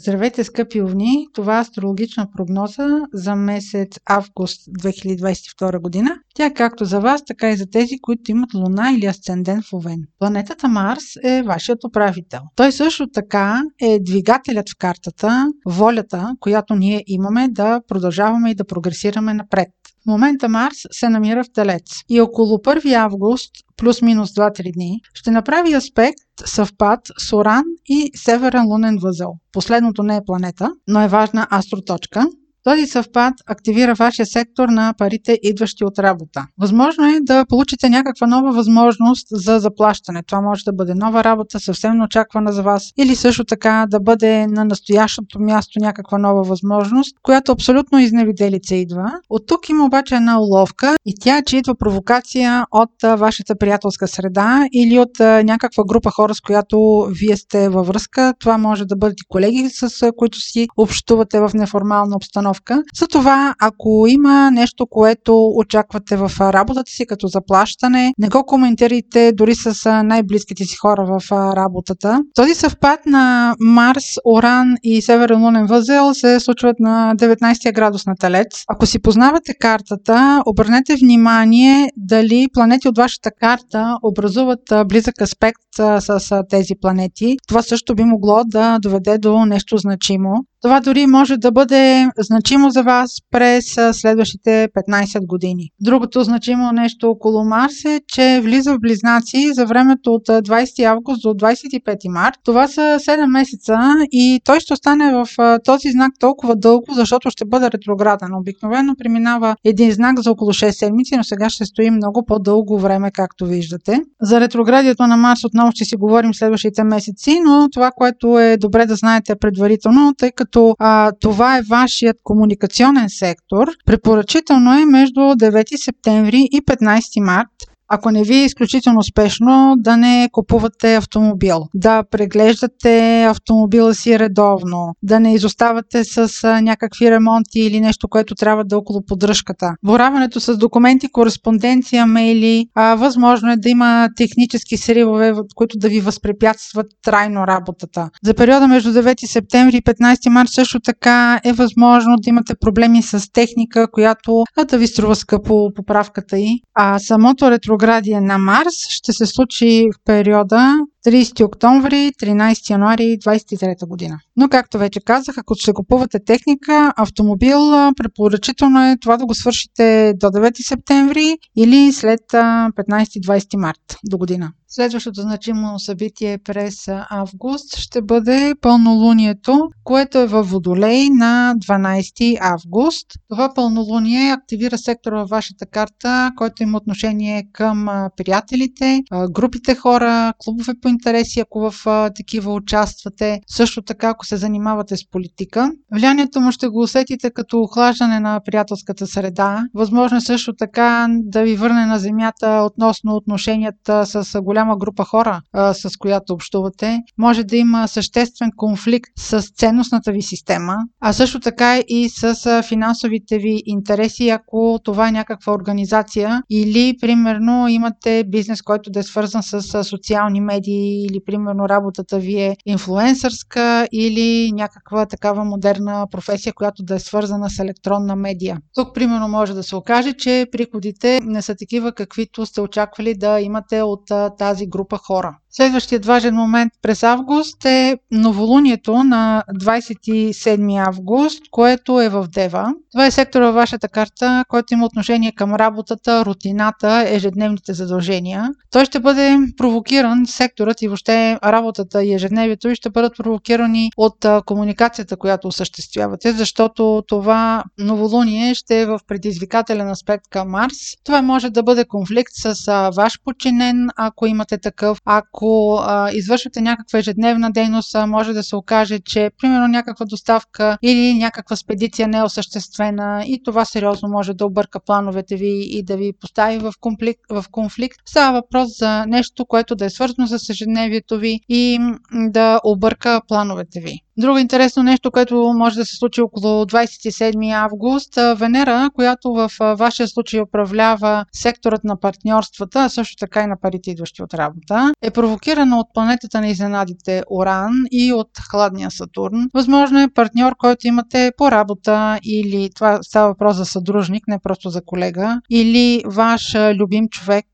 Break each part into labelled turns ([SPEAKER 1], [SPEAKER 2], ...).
[SPEAKER 1] Здравейте, скъпи овни! Това е астрологична прогноза за месец август 2022 година. Тя е както за вас, така и за тези, които имат луна или асцендент в Овен. Планетата Марс е вашият управител. Той също така е двигателят в картата, волята, която ние имаме да продължаваме и да прогресираме напред. Момента Марс се намира в Телец и около 1 август, плюс-минус 2-3 дни, ще направи аспект съвпад с Оран и Северен лунен възел. Последното не е планета, но е важна астроточка. Този съвпад активира вашия сектор на парите, идващи от работа. Възможно е да получите някаква нова възможност за заплащане. Това може да бъде нова работа, съвсем неочаквана за вас, или също така да бъде на настоящото място някаква нова възможност, която абсолютно изневиделица идва. От тук има обаче една уловка и тя, че идва провокация от вашата приятелска среда или от някаква група хора, с която вие сте във връзка. Това може да бъдат колеги, с които си общувате в неформална обстановка обстановка. Затова, ако има нещо, което очаквате в работата си като заплащане, не го коментирайте дори с най-близките си хора в работата. Този съвпад на Марс, Оран и Северен лунен възел се случват на 19 градус на Телец. Ако си познавате картата, обърнете внимание дали планети от вашата карта образуват близък аспект с тези планети. Това също би могло да доведе до нещо значимо. Това дори може да бъде значимо за вас през следващите 15 години. Другото значимо нещо около Марс е, че влиза в близнаци за времето от 20 август до 25 март. Това са 7 месеца и той ще остане в този знак толкова дълго, защото ще бъде ретрограден. Обикновено преминава един знак за около 6 седмици, но сега ще стои много по-дълго време, както виждате. За ретроградието на Марс отново ще си говорим следващите месеци, но това, което е добре да знаете предварително, тъй като като а, това е вашият комуникационен сектор, препоръчително е между 9 септември и 15 март ако не ви е изключително успешно, да не купувате автомобил, да преглеждате автомобила си редовно, да не изоставате с някакви ремонти или нещо, което трябва да е около поддръжката. Бораването с документи, кореспонденция, мейли, а, възможно е да има технически сривове, които да ви възпрепятстват трайно работата. За периода между 9 септември и 15 март също така е възможно да имате проблеми с техника, която да ви струва скъпо поправката й. А самото ретро ретроградия на Марс ще се случи в периода 30 октомври, 13 януари 2023 година. Но както вече казах, ако ще купувате техника, автомобил, препоръчително е това да го свършите до 9 септември или след 15-20 март до година. Следващото значимо събитие през август ще бъде пълнолунието, което е във Водолей на 12 август. Това пълнолуние активира сектора във вашата карта, който има отношение към приятелите, групите хора, клубове по интереси, ако в такива участвате. Също така, ако се занимавате с политика. Влиянието му ще го усетите като охлаждане на приятелската среда. Възможно е също така да ви върне на земята относно отношенията с голяма група хора, с която общувате. Може да има съществен конфликт с ценностната ви система, а също така и с финансовите ви интереси, ако това е някаква организация или, примерно, имате бизнес, който да е свързан с социални медии или, примерно, работата ви е инфлуенсърска или някаква такава модерна професия, която да е свързана с електронна медия. Тук, примерно, може да се окаже, че приходите не са такива, каквито сте очаквали да имате от тази група хора. Следващият важен момент през август е новолунието на 27 август, което е в Дева. Това е сектора във вашата карта, който има отношение към работата, рутината, ежедневните задължения. Той ще бъде провокиран, секторът и въобще работата и ежедневието и ще бъдат провокирани от комуникацията, която осъществявате, защото това новолуние ще е в предизвикателен аспект към Марс. Това може да бъде конфликт с ваш подчинен, ако имате такъв, ако ако а, извършвате някаква ежедневна дейност, а, може да се окаже, че примерно някаква доставка или някаква спедиция не е осъществена и това сериозно може да обърка плановете ви и да ви постави в конфликт. В конфликт. Става въпрос за нещо, което да е свързано с ежедневието ви и да обърка плановете ви. Друго интересно нещо, което може да се случи около 27 август, Венера, която в вашия случай управлява секторът на партньорствата, а също така и на парите, идващи от работа, е провокирана от планетата на изненадите Оран и от хладния Сатурн. Възможно е партньор, който имате по работа или това става въпрос за съдружник, не просто за колега, или ваш любим човек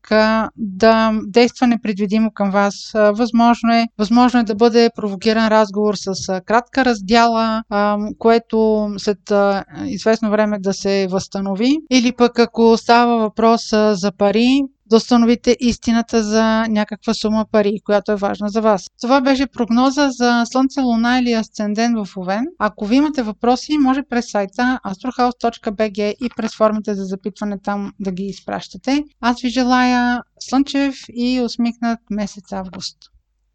[SPEAKER 1] да действа непредвидимо към вас. Възможно е, възможно е да бъде провокиран разговор с кратка раздяла, което след известно време да се възстанови. Или пък ако става въпрос за пари, да установите истината за някаква сума пари, която е важна за вас. Това беше прогноза за Слънце, Луна или Асцендент в Овен. Ако ви имате въпроси, може през сайта astrohouse.bg и през формите за запитване там да ги изпращате. Аз ви желая слънчев и усмихнат месец август.